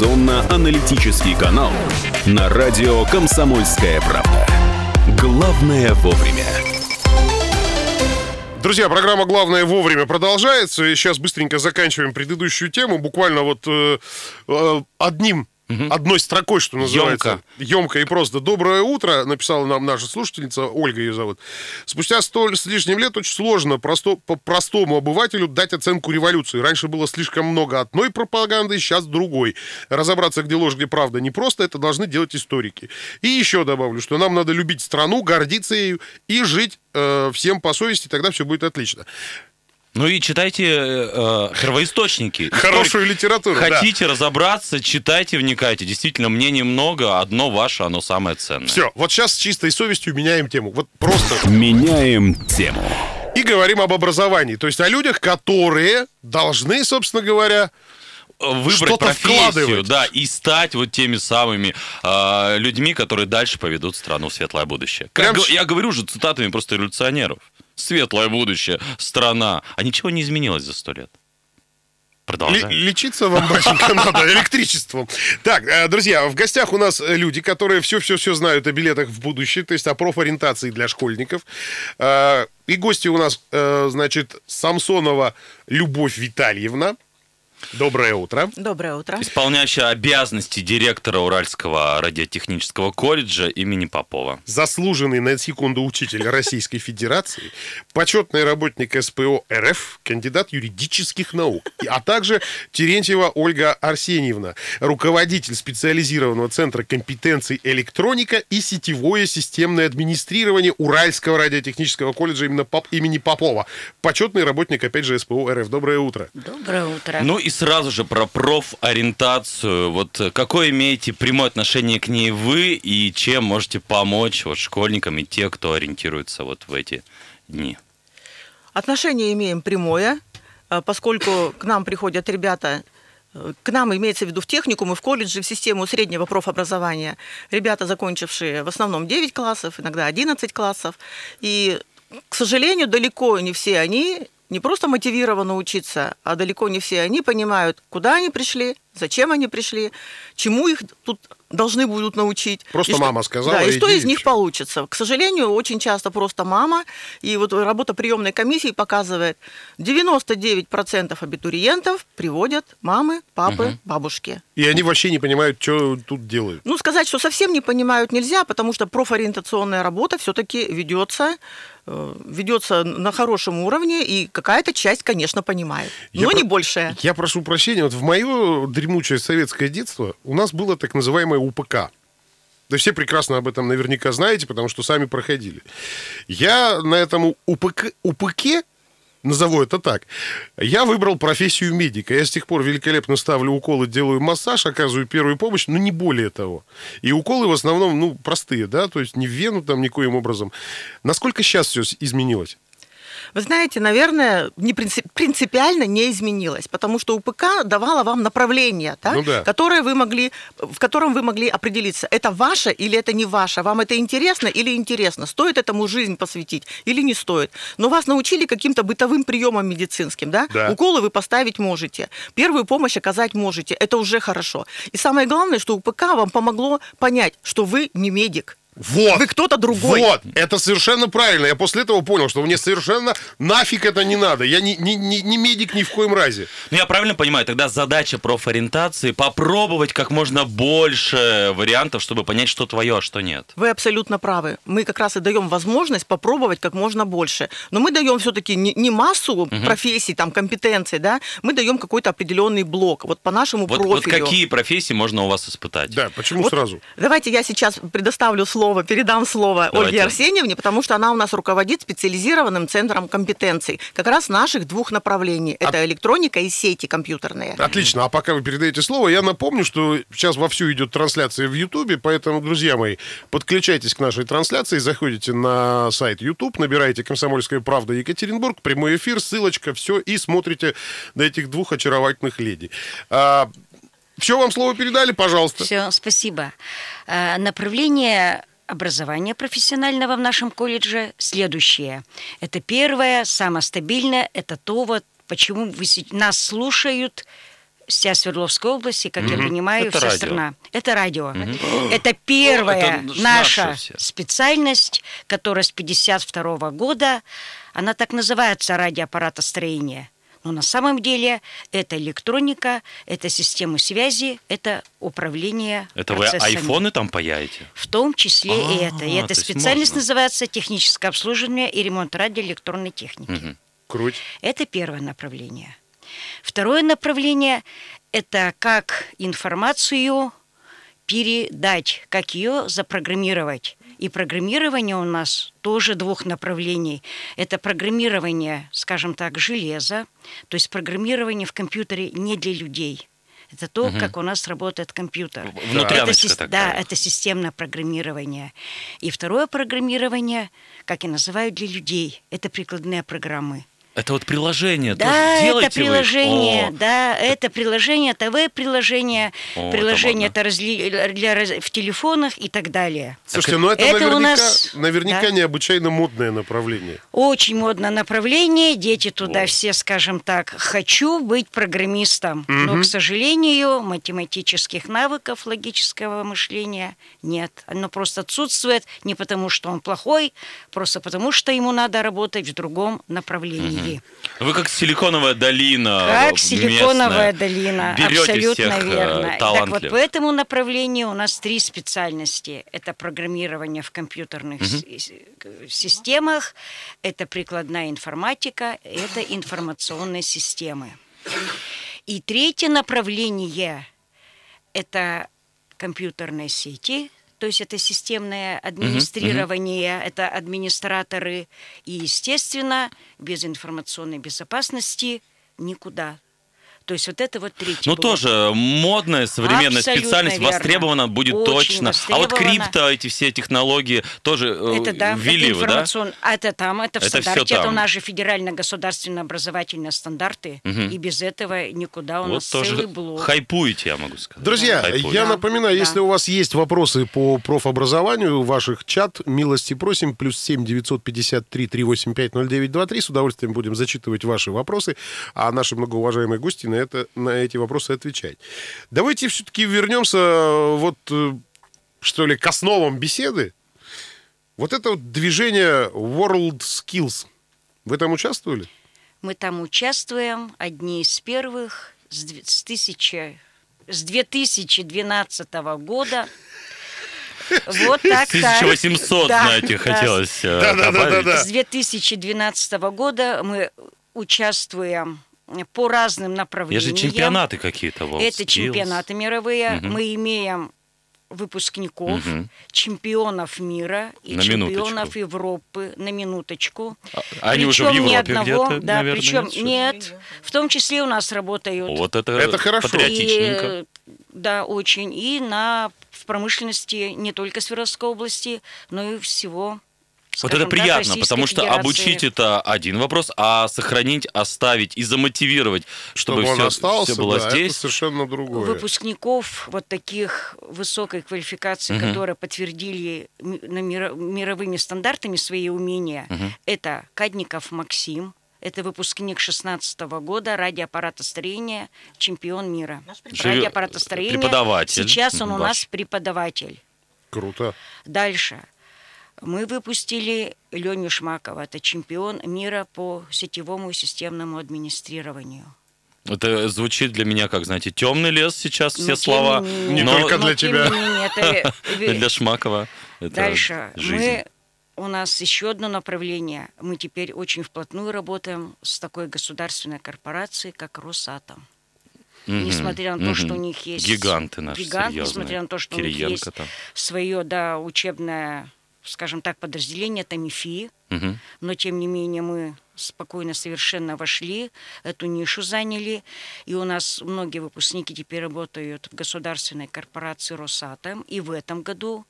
Информационно-аналитический канал на радио «Комсомольская правда». Главное вовремя. Друзья, программа «Главное вовремя» продолжается. И сейчас быстренько заканчиваем предыдущую тему. Буквально вот э, э, одним Угу. Одной строкой, что называется. Емко. Емко и просто. Доброе утро, написала нам наша слушательница, Ольга ее зовут. Спустя сто с лишним лет очень сложно просто, по простому обывателю дать оценку революции. Раньше было слишком много одной пропаганды, сейчас другой. Разобраться, где ложь, где правда, не просто. Это должны делать историки. И еще добавлю, что нам надо любить страну, гордиться ею и жить э, всем по совести, тогда все будет отлично. Ну и читайте э, э первоисточники. Хорошую литературу. Хотите да. разобраться, читайте, вникайте. Действительно, мнений много, одно ваше, оно самое ценное. Все, вот сейчас с чистой совестью меняем тему. Вот просто. Меняем тему. И говорим об образовании. То есть о людях, которые должны, собственно говоря, выбрать профессию, да, и стать вот теми самыми э, людьми, которые дальше поведут страну в светлое будущее. Как, Прям... Я говорю же цитатами просто революционеров светлое будущее, страна. А ничего не изменилось за сто лет. Продолжаем. Лечиться вам, батенька, надо электричеством. Так, э, друзья, в гостях у нас люди, которые все-все-все знают о билетах в будущее, то есть о профориентации для школьников. Э, и гости у нас, э, значит, Самсонова Любовь Витальевна. Доброе утро. Доброе утро. Исполняющая обязанности директора Уральского радиотехнического колледжа имени Попова. Заслуженный на секунду учитель Российской Федерации, почетный работник СПО РФ, кандидат юридических наук, а также Терентьева Ольга Арсеньевна, руководитель специализированного центра компетенций электроника и сетевое системное администрирование Уральского радиотехнического колледжа именно имени Попова. Почетный работник, опять же, СПО РФ. Доброе утро. Доброе утро. Ну и сразу же про профориентацию. Вот какое имеете прямое отношение к ней вы и чем можете помочь вот школьникам и те, кто ориентируется вот в эти дни? Отношение имеем прямое, э, поскольку к нам приходят ребята э, к нам имеется в виду в техникум и в колледже, в систему среднего профобразования. Ребята, закончившие в основном 9 классов, иногда 11 классов. И, к сожалению, далеко не все они не просто мотивированы учиться, а далеко не все они понимают, куда они пришли, зачем они пришли, чему их тут должны будут научить. Просто и мама что, сказала. Да, и что из них получится. К сожалению, очень часто просто мама. И вот работа приемной комиссии показывает, 99% абитуриентов приводят мамы, папы, угу. бабушки. И они вообще не понимают, что тут делают. Ну, сказать, что совсем не понимают нельзя, потому что профориентационная работа все-таки ведется ведется на хорошем уровне, и какая-то часть, конечно, понимает, но я не про... большая. Я прошу прощения, вот в мое дремучее советское детство у нас было так называемое УПК. Да все прекрасно об этом наверняка знаете, потому что сами проходили. Я на этом УПК, УПК назову это так. Я выбрал профессию медика. Я с тех пор великолепно ставлю уколы, делаю массаж, оказываю первую помощь, но не более того. И уколы в основном, ну, простые, да, то есть не в вену там никоим образом. Насколько сейчас все изменилось? Вы знаете, наверное, не принципиально не изменилось, потому что УПК давала вам направление, да, ну да. которое вы могли, в котором вы могли определиться, это ваше или это не ваше, вам это интересно или интересно, стоит этому жизнь посвятить или не стоит. Но вас научили каким-то бытовым приемам медицинским, да? да. Уколы вы поставить можете, первую помощь оказать можете, это уже хорошо. И самое главное, что УПК вам помогло понять, что вы не медик, вот. Вы кто-то другой. Вот. Это совершенно правильно. Я после этого понял, что мне совершенно нафиг это не надо. Я не, не, не, не медик ни в коем разе. Ну, я правильно понимаю, тогда задача профориентации попробовать как можно больше вариантов, чтобы понять, что твое, а что нет. Вы абсолютно правы. Мы как раз и даем возможность попробовать как можно больше. Но мы даем все-таки не, не массу угу. профессий, там, компетенций, да, мы даем какой-то определенный блок. Вот по нашему вот, профилю. Вот какие профессии можно у вас испытать? Да, почему вот сразу? Давайте я сейчас предоставлю слово слово, передам слово Давайте. Ольге Арсеньевне, потому что она у нас руководит специализированным центром компетенций. Как раз наших двух направлений. Это а... электроника и сети компьютерные. Отлично. А пока вы передаете слово, я напомню, что сейчас вовсю идет трансляция в Ютубе, поэтому, друзья мои, подключайтесь к нашей трансляции, заходите на сайт YouTube, набираете «Комсомольская правда Екатеринбург», прямой эфир, ссылочка, все, и смотрите на этих двух очаровательных леди. А, все, вам слово передали, пожалуйста. Все, спасибо. А, направление образования профессионального в нашем колледже следующее. Это первое, самое стабильное, это то, вот, почему вы, нас слушают вся Свердловская область, и, как угу. я понимаю, это вся радио. страна. Это радио. Угу. Это первая это наша специальность, которая с 52 года, она так называется радиоаппаратостроение. Но на самом деле это электроника, это системы связи, это управление Это процессами. вы айфоны там паяете? В том числе А-а-а, и это. И эта специальность можно. называется техническое обслуживание и ремонт радиоэлектронной техники. Угу. Круть. Это первое направление. Второе направление – это как информацию передать, как ее запрограммировать. И программирование у нас тоже двух направлений. Это программирование, скажем так, железа, то есть программирование в компьютере не для людей. Это то, угу. как у нас работает компьютер. Это, си- да, это системное программирование. И второе программирование, как и называют для людей, это прикладные программы. Это вот приложение. Да, это приложение, вы? да, это приложение, это веб-приложение, приложение это, разли... для... в телефонах и так далее. Слушайте, ну это, это наверняка, у нас... наверняка да? необычайно модное направление. Очень модное направление. Дети туда О. все, скажем так, хочу быть программистом. Угу. Но, к сожалению, математических навыков, логического мышления нет. Оно просто отсутствует не потому, что он плохой, просто потому, что ему надо работать в другом направлении. Угу. Вы как силиконовая долина. Как силиконовая долина. Абсолютно всех э, верно. Так вот, по этому направлению у нас три специальности. Это программирование в компьютерных угу. системах, это прикладная информатика, это информационные системы. И третье направление – это компьютерные сети, то есть это системное администрирование, uh-huh. это администраторы. И, естественно, без информационной безопасности никуда. То есть вот это вот третий Ну, блок. тоже модная современная Абсолютно специальность, верно. востребована будет Очень точно. Востребована. А вот крипто, эти все технологии тоже э, это, да, ввели это вы, да? А это там, это в это стандарте. Это у нас же федерально-государственные образовательные стандарты. Угу. И без этого никуда у вот нас тоже целый блок. Хайпуете, я могу сказать. Друзья, Хайпуете. я напоминаю, да. если у вас есть вопросы по профобразованию, ваших чат, милости просим, плюс 7 953 385 0923. С удовольствием будем зачитывать ваши вопросы. А наши многоуважаемые гости на это, на эти вопросы отвечать. Давайте все-таки вернемся э, вот, э, что ли, к основам беседы. Вот это вот движение World Skills. Вы там участвовали? Мы там участвуем, одни из первых, с, тысячи, с 2012 года. Вот так. 1800, да, знаете, да. хотелось э, да, да, да, да. С 2012 года мы участвуем по разным направлениям. Это же чемпионаты какие-то. Это чемпионаты мировые. Угу. Мы имеем выпускников, угу. чемпионов мира и на чемпионов минуточку. Европы на минуточку. А, они причем уже в Европе ни одного, да, наверное, причем нет, нет, в том числе у нас работают. Вот это, это хорошо. Патриотичненько. И, да, очень. И на в промышленности не только Свердловской области, но и всего вот это приятно, потому что Федерации. обучить это один вопрос, а сохранить, оставить и замотивировать, чтобы, чтобы все, остался, все было да, здесь. Это совершенно другое. Выпускников вот таких высокой квалификации, угу. которые подтвердили мировыми стандартами свои умения, угу. это Кадников Максим, это выпускник 16 года радиоаппаратостроения, чемпион мира. Радиоаппаратостроения. Преподаватель. Сейчас он Ваш. у нас преподаватель. Круто. Дальше. Мы выпустили Леню Шмакова, это чемпион мира по сетевому и системному администрированию. Это звучит для меня как, знаете, темный лес сейчас, все но, слова. Не, не но, только для тебя. Не для Шмакова. Дальше. Мы у нас еще одно направление. Мы теперь очень вплотную работаем с такой государственной корпорацией, как Росатом. Mm-hmm. Несмотря на то, mm-hmm. что у них есть... Гиганты наши Гигант, несмотря на то, что Кириенко у них есть там. свое, да, учебное скажем так, подразделение Тамифи, угу. но тем не менее мы спокойно совершенно вошли, эту нишу заняли, и у нас многие выпускники теперь работают в государственной корпорации Росатом, и в этом году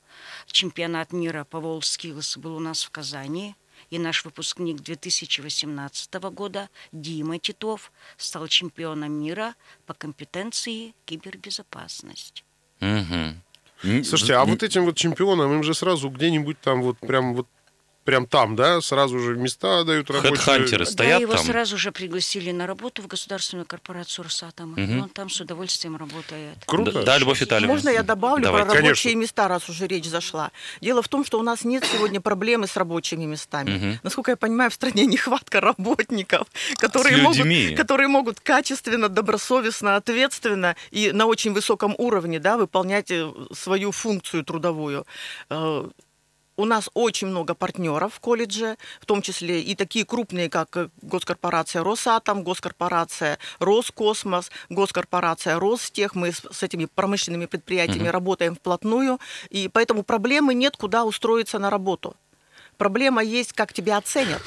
чемпионат мира по WorldSkills был у нас в Казани, и наш выпускник 2018 года Дима Титов стал чемпионом мира по компетенции кибербезопасность. Угу. Слушайте, а вот этим вот чемпионам им же сразу где-нибудь там вот прям вот прям там, да, сразу же места дают рабочие. Хедхантеры стоят да, его там. сразу же пригласили на работу в государственную корпорацию Росатома. Угу. Он там с удовольствием работает. Круто. Да, да Любовь Витальевна. Можно я добавлю Давай. про рабочие Конечно. места, раз уже речь зашла? Дело в том, что у нас нет сегодня проблемы с рабочими местами. Угу. Насколько я понимаю, в стране нехватка работников, которые могут, которые могут качественно, добросовестно, ответственно и на очень высоком уровне да, выполнять э, свою функцию трудовую. У нас очень много партнеров в колледже, в том числе и такие крупные, как э, госкорпорация Росатом, госкорпорация Роскосмос, госкорпорация Ростех. Мы с этими промышленными предприятиями угу. работаем вплотную, и поэтому проблемы нет, куда устроиться на работу. Проблема есть, как тебя оценят.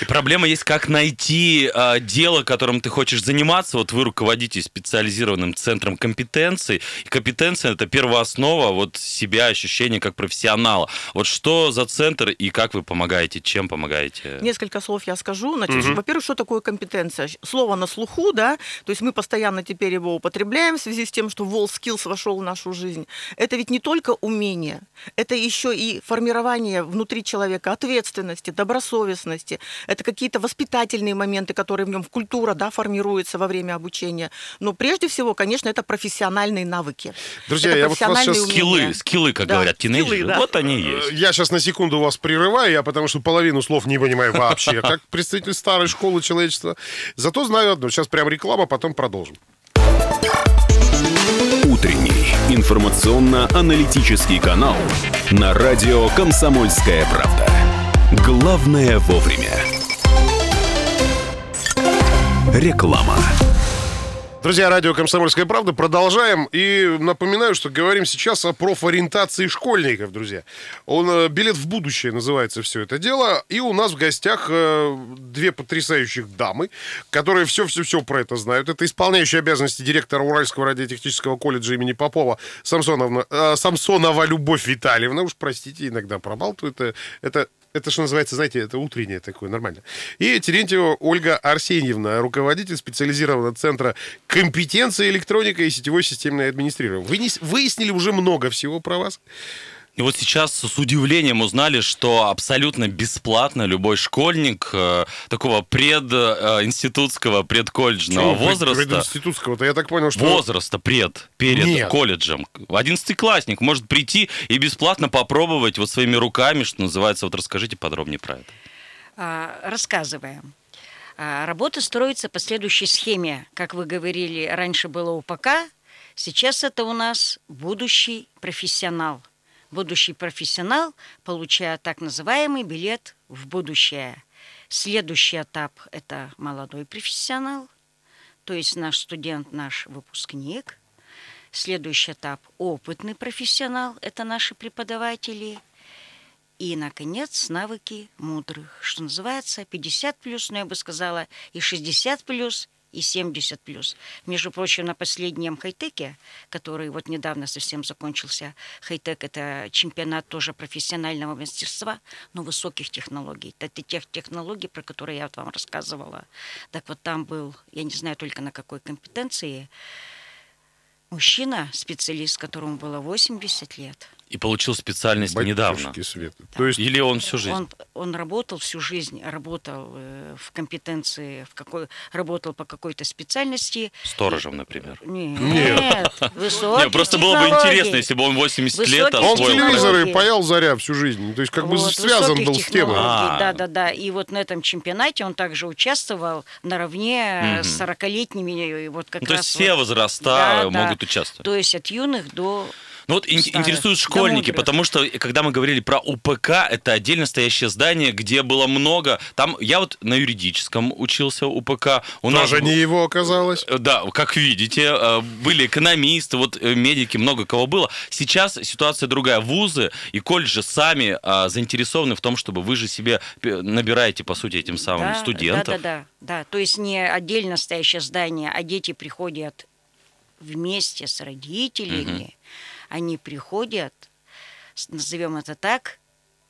И проблема есть, как найти э, дело, которым ты хочешь заниматься. Вот вы руководите специализированным центром компетенций. И компетенция – это первооснова вот себя, ощущения как профессионала. Вот что за центр и как вы помогаете, чем помогаете? Несколько слов я скажу. Значит, угу. Во-первых, что такое компетенция? Слово на слуху, да, то есть мы постоянно теперь его употребляем в связи с тем, что WallSkills вошел в нашу жизнь. Это ведь не только умение, это еще и формирование внутри человека ответственности, добросовестности. Это какие-то воспитательные моменты, которые в нем, в культура да, формируется во время обучения. Но прежде всего, конечно, это профессиональные навыки. Друзья, это я вот вас сейчас... Скиллы, скиллы, как да, говорят тинейджеры. Скиллы, да. Вот они есть. Я сейчас на секунду вас прерываю, я потому что половину слов не понимаю вообще, как представитель старой школы человечества. Зато знаю одно. Сейчас прям реклама, потом продолжим. Утренний информационно-аналитический канал на радио «Комсомольская правда». Главное вовремя. Реклама. Друзья, радио «Комсомольская правда». Продолжаем. И напоминаю, что говорим сейчас о профориентации школьников, друзья. Он э, «Билет в будущее» называется все это дело. И у нас в гостях э, две потрясающих дамы, которые все-все-все про это знают. Это исполняющая обязанности директора Уральского радиотехнического колледжа имени Попова Самсоновна, э, Самсонова Любовь Витальевна. Уж простите, иногда пробалтываю. Это, это что называется, знаете, это утреннее такое, нормально. И Терентьева Ольга Арсеньевна, руководитель специализированного центра компетенции электроника и сетевой системное администрирование. Вы выяснили уже много всего про вас. И вот сейчас с удивлением узнали, что абсолютно бесплатно любой школьник э, такого прединститутского, предколледжного Чего, возраста... Прединститутского-то, я так понял, что... Возраста пред, перед Нет. колледжем. Одиннадцатиклассник может прийти и бесплатно попробовать вот своими руками, что называется. Вот расскажите подробнее про это. А, рассказываем. А, работа строится по следующей схеме. Как вы говорили, раньше было УПК, сейчас это у нас будущий профессионал – будущий профессионал, получая так называемый билет в будущее. Следующий этап – это молодой профессионал, то есть наш студент, наш выпускник. Следующий этап – опытный профессионал, это наши преподаватели. И, наконец, навыки мудрых, что называется 50 плюс, но я бы сказала и 60 плюс – и 70 плюс. Между прочим, на последнем хай-теке, который вот недавно совсем закончился, хай-тек это чемпионат тоже профессионального мастерства, но высоких технологий. Это тех технологий, про которые я вам рассказывала. Так вот там был, я не знаю только на какой компетенции, мужчина, специалист, которому было 80 лет – и получил специальность Батюшки недавно. Света. Да. То есть... Или он всю жизнь? Он, он работал всю жизнь, работал э, в компетенции, в какой, работал по какой-то специальности. Сторожем, например? Нет, Нет. высокие Нет, просто было бы интересно, если бы он 80 высоких лет освоил. Он телевизоры паял заря всю жизнь, то есть как вот, бы связан был с темой. Да-да-да, и вот на этом чемпионате он также участвовал наравне угу. с 40-летними. Вот как ну, раз то есть все возраста да, могут да. участвовать? То есть от юных до ну вот Старых. интересуют школьники, потому что когда мы говорили про УПК, это отдельно стоящее здание, где было много. Там я вот на юридическом учился УПК. У Тоже нас... не его оказалось. Э, да, как видите, э, были экономисты, вот э, медики, много кого было. Сейчас ситуация другая. Вузы и колледжи сами заинтересованы в том, чтобы вы же себе набираете, по сути, этим самым да, студентов. Да, да, да, да. То есть не отдельно стоящее здание, а дети приходят вместе с родителями. Угу они приходят, назовем это так,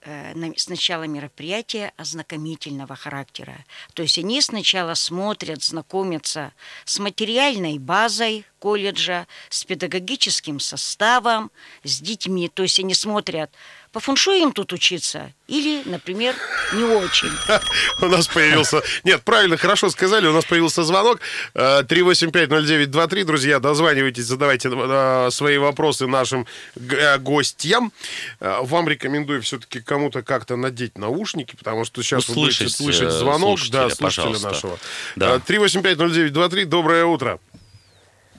э, сначала мероприятия ознакомительного характера. То есть они сначала смотрят, знакомятся с материальной базой колледжа, с педагогическим составом, с детьми. То есть они смотрят по фэншую им тут учиться или, например, не очень. У нас появился... Нет, правильно, хорошо сказали, у нас появился звонок. 3850923, друзья, дозванивайтесь, задавайте свои вопросы нашим гостям. Вам рекомендую все-таки кому-то как-то надеть наушники, потому что сейчас вы будете слышать звонок да, слушателя нашего. Да. 3850923, доброе утро.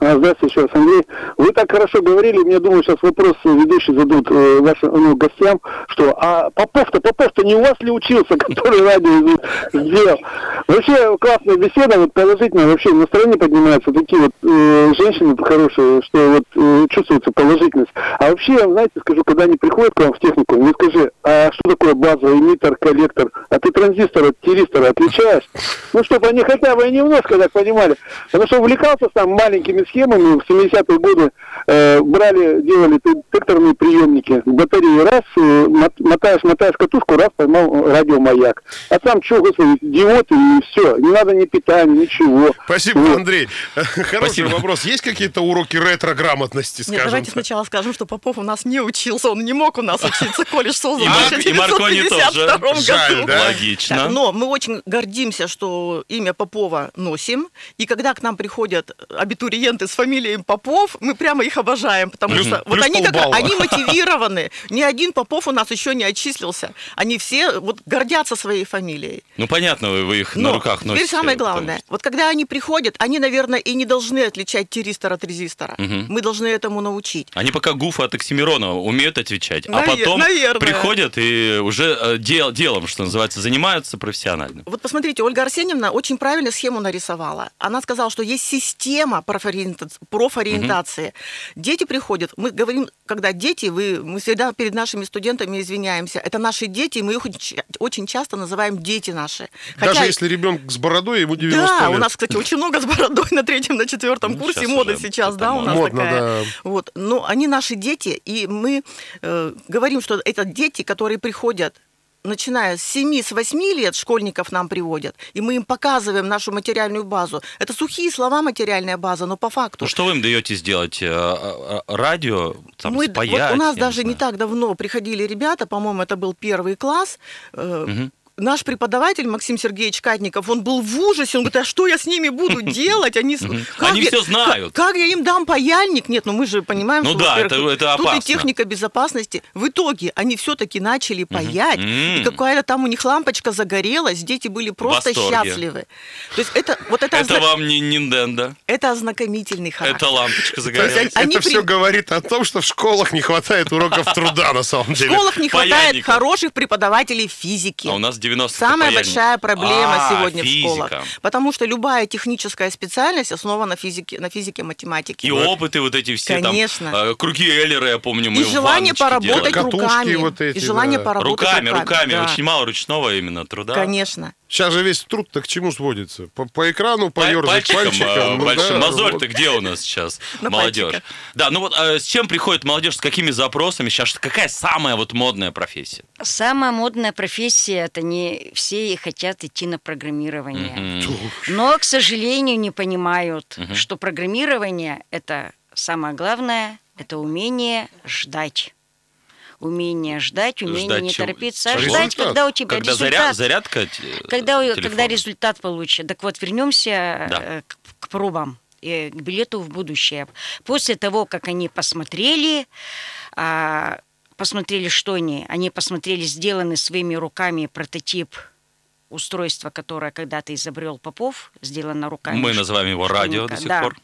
А, здравствуйте еще раз, Андрей. Вы так хорошо говорили, мне думаю, сейчас вопрос ведущий зададут э, вашим ну, гостям, что а Попов-то, Попов-то не у вас ли учился, который радио сделал? Вообще классная беседа, вот положительно, вообще настроение поднимается, такие вот э, женщины хорошие, что вот э, чувствуется положительность. А вообще, знаете, скажу, когда они приходят к вам в технику, мне скажи, а что такое база, эмиттер, коллектор? А ты транзистор от тиристора отличаешь? Ну, чтобы они хотя бы немножко так понимали. Потому что увлекался там маленькими схемами в 70-е годы э, брали, делали детекторные приемники, батареи раз, э, мотаешь, мотаешь катушку, раз, поймал радиомаяк. А там что, господи, диод и все, не надо ни питания, ничего. Спасибо, вот. Андрей. Хороший Спасибо. вопрос. Есть какие-то уроки ретро-грамотности, скажем? Нет, давайте так? сначала скажем, что Попов у нас не учился, он не мог у нас учиться, колледж создан в 1952 году. Логично. Но мы очень гордимся, что имя Попова носим, и когда к нам приходят абитуриенты студенты с фамилией Попов, мы прямо их обожаем, потому плюс, что плюс вот они, как, они мотивированы. Ни один Попов у нас еще не отчислился. Они все вот гордятся своей фамилией. Ну, понятно, вы, их Но на руках носите. Теперь самое главное. Потому... Вот когда они приходят, они, наверное, и не должны отличать тиристор от резистора. Угу. Мы должны этому научить. Они пока Гуфа от Оксимирона умеют отвечать, а Навер- потом наверное. приходят и уже э, дел, делом, что называется, занимаются профессионально. Вот посмотрите, Ольга Арсеньевна очень правильно схему нарисовала. Она сказала, что есть система профориентации профориентации. Угу. Дети приходят, мы говорим, когда дети, вы, мы всегда перед нашими студентами извиняемся, это наши дети, мы их очень часто называем дети наши. Хотя... Даже если ребенок с бородой, ему 90 да, лет. у нас, кстати, очень много с бородой на третьем, на четвертом ну, курсе, мода сейчас, да, у нас модно, такая. Да. Вот, но они наши дети, и мы э, говорим, что это дети, которые приходят начиная с 7 с 8 лет школьников нам приводят, и мы им показываем нашу материальную базу. Это сухие слова материальная база, но по факту. Ну что вы им даете сделать? Э, э, э, радио, там, мы, спаять? Вот у нас даже не, не так давно приходили ребята, по-моему, это был первый класс, угу наш преподаватель Максим Сергеевич Катников, он был в ужасе, он говорит, а что я с ними буду делать? Они, Они все знают. Как, как я им дам паяльник? Нет, ну мы же понимаем, ну что да, это, это тут и техника безопасности. В итоге они все-таки начали паять, и какая-то там у них лампочка загорелась, дети были просто счастливы. То есть это вот это... Это вам не Nintendo. Это ознакомительный характер. Это лампочка загорелась. Это все говорит о том, что в школах не хватает уроков труда, на самом деле. В школах не хватает хороших преподавателей физики. А у нас 90 Самая большая проблема а, сегодня физика. в школах. Потому что любая техническая специальность основана на физике, на физике математике. И опыты вот эти все Конечно. там. Круги Эллера, я помню, мы И желание поработать делали. руками. Вот эти, и желание да. поработать руками. Руками, руками. Да. Очень мало ручного именно труда. Конечно. Сейчас же весь труд-то к чему сводится? По, по экрану поерзать пальчиком. пальчиком а, ну, большой. Да, Мозоль-то вот. где у нас сейчас? молодежь. Да, ну вот а, с чем приходит молодежь, с какими запросами сейчас? Какая самая вот модная профессия? Самая модная профессия, это не все хотят идти на программирование. Но, к сожалению, не понимают, что программирование это самое главное, это умение ждать умение ждать, умение ждать не торопиться, а ждать, когда у тебя когда результат. зарядка когда, телефона. когда результат получит. Так вот, вернемся да. Э, к, к пробам к билету в будущее. После того, как они посмотрели, а, посмотрели, что они, они посмотрели сделанный своими руками прототип устройство, которое когда-то изобрел Попов, сделано руками. Мы называем его радио до сих да. пор.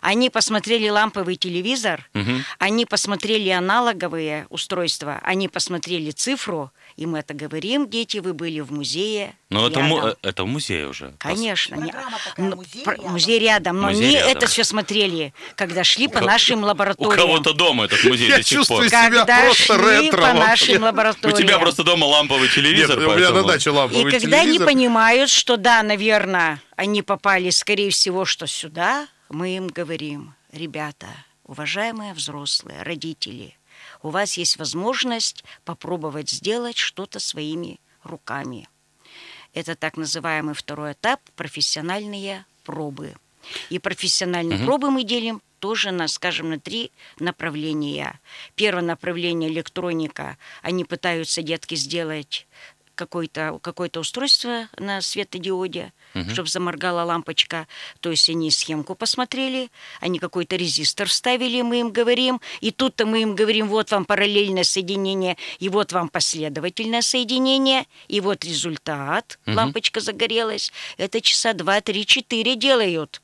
Они посмотрели ламповый телевизор, угу. они посмотрели аналоговые устройства, они посмотрели цифру, и мы это говорим, дети, вы были в музее. Но это, му- э, это в музее уже. Конечно. Не, ну, музей, рядом. музей рядом. Но музей не рядом. это все смотрели, когда шли по нашим лабораториям. У кого-то дома этот музей Я до сих пор. себя когда просто шли ретро. по нашим лабораториям. У тебя просто дома ламповый телевизор. Нет, у меня на даче ламповый телевизор. И когда они понимают, что да, наверное, они попали, скорее всего, что сюда, мы им говорим, ребята, уважаемые взрослые, родители, у вас есть возможность попробовать сделать что-то своими руками. Это так называемый второй этап – профессиональные пробы. И профессиональные угу. пробы мы делим тоже, на, скажем, на три направления. Первое направление электроника. Они пытаются детки сделать какое-то какое устройство на светодиоде, угу. чтобы заморгала лампочка. То есть они схемку посмотрели, они какой-то резистор вставили, мы им говорим, и тут-то мы им говорим, вот вам параллельное соединение, и вот вам последовательное соединение, и вот результат, угу. лампочка загорелась. Это часа два, три, четыре делают.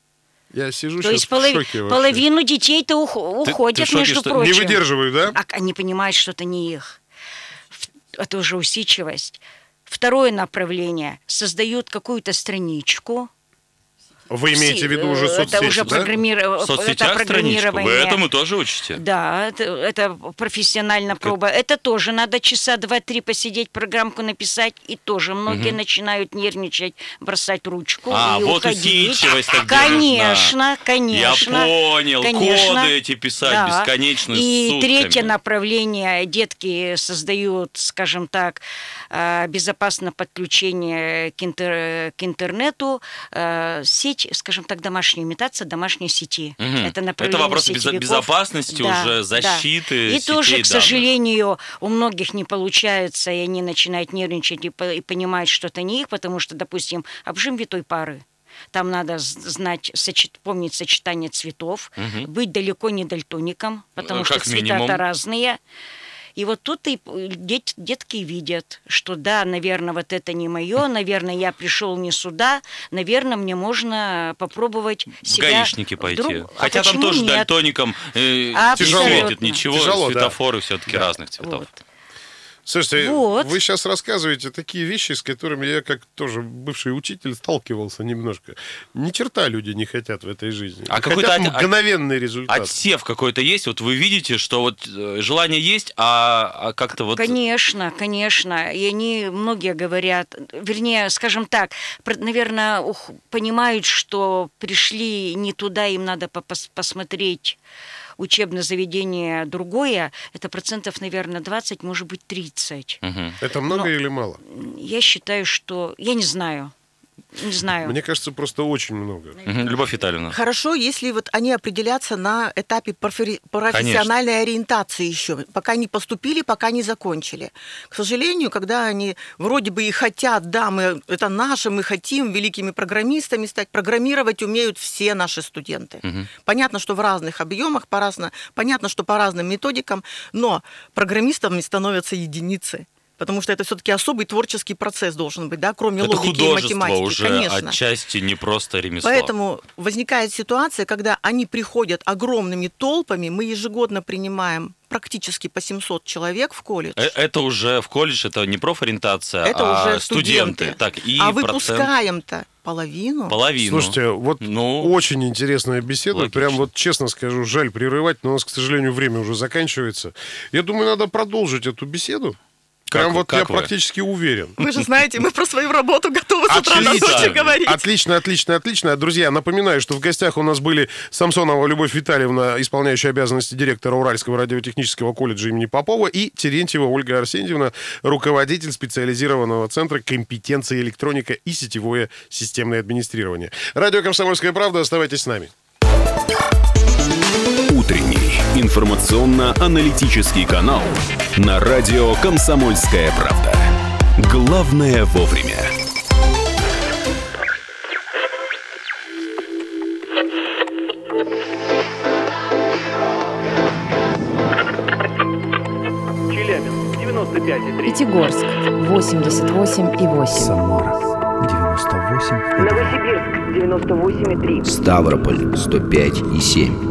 Я сижу То есть полов... половину детей-то ух... ты, уходят, ты между что... прочим. Не выдерживают, да? А они понимают, что это не их. Это уже усидчивость. Второе направление. Создают какую-то страничку, вы имеете в виду уже соцсети, это уже да? программирование. В соцсетях это программирование. Вы этому тоже учите? Да, это, это профессиональная проба. Это... это тоже надо часа два-три посидеть, программку написать, и тоже многие угу. начинают нервничать, бросать ручку а, и вот уходить. усидчивость так Конечно, конечно. Я понял, конечно. коды эти писать да. бесконечно И сутками. третье направление. Детки создают, скажем так, э, безопасное подключение к, интер, к интернету, э, сеть сеть, скажем так, домашняя имитация домашней сети. Угу. Это направление Это вопрос сетевиков. безопасности да, уже, защиты да. И тоже, к сожалению, у многих не получается, и они начинают нервничать и, и понимают, что это не их, потому что, допустим, обжим витой пары. Там надо знать, сочет, помнить сочетание цветов, угу. быть далеко не дальтоником, потому как что цвета-то разные. И вот тут и дет, детки видят, что да, наверное, вот это не мое, наверное, я пришел не сюда, наверное, мне можно попробовать себя... В гаишники пойти. Друг... А Хотя а там тоже нет? дальтоником э, тяжело светит, ничего, Тяжело, светофоры да. все-таки да. разных цветов. Вот. Слушайте, вот. вы сейчас рассказываете такие вещи, с которыми я, как тоже бывший учитель, сталкивался немножко. Ни черта люди не хотят в этой жизни. А какой-то от, мгновенный результат. Отсев какой-то есть? Вот вы видите, что вот э, желание есть, а, а как-то вот... Конечно, конечно. И они, многие говорят, вернее, скажем так, наверное, понимают, что пришли не туда, им надо посмотреть учебное заведение другое, это процентов, наверное, 20, может быть, 30. Угу. Это много Но или мало? Я считаю, что... Я не знаю. Не знаю. Мне кажется, просто очень много. Угу. Любовь Витальевна. Хорошо, если вот они определятся на этапе профессиональной Конечно. ориентации еще, пока не поступили, пока не закончили. К сожалению, когда они вроде бы и хотят, да, мы это наше, мы хотим великими программистами стать, программировать умеют все наши студенты. Угу. Понятно, что в разных объемах, по разно, понятно, что по разным методикам, но программистами становятся единицы потому что это все-таки особый творческий процесс должен быть, да, кроме это логики и математики. уже конечно. отчасти не просто ремесло. Поэтому возникает ситуация, когда они приходят огромными толпами, мы ежегодно принимаем практически по 700 человек в колледж. Э, это уже в колледж, это не профориентация, это а уже студенты. студенты. Так, и а выпускаем-то половину. Половину. Слушайте, вот ну, очень интересная беседа. Логично. Прям вот честно скажу, жаль прерывать, но у нас, к сожалению, время уже заканчивается. Я думаю, надо продолжить эту беседу. Прям как, вот как я вы? практически уверен. Вы же знаете, мы про свою работу готовы с утра до ночи говорить. Отлично, отлично, отлично. Друзья, напоминаю, что в гостях у нас были Самсонова Любовь Витальевна, исполняющая обязанности директора Уральского радиотехнического колледжа имени Попова, и Терентьева Ольга Арсеньевна, руководитель специализированного центра компетенции электроника и сетевое системное администрирование. Радио «Комсомольская правда». Оставайтесь с нами. Утренний информационно-аналитический канал на радио «Комсомольская правда». Главное вовремя. Челябинск, 95,3. Пятигорск, 88,8. Самара, 98,2. Новосибирск, 98,3. Ставрополь, 105,7.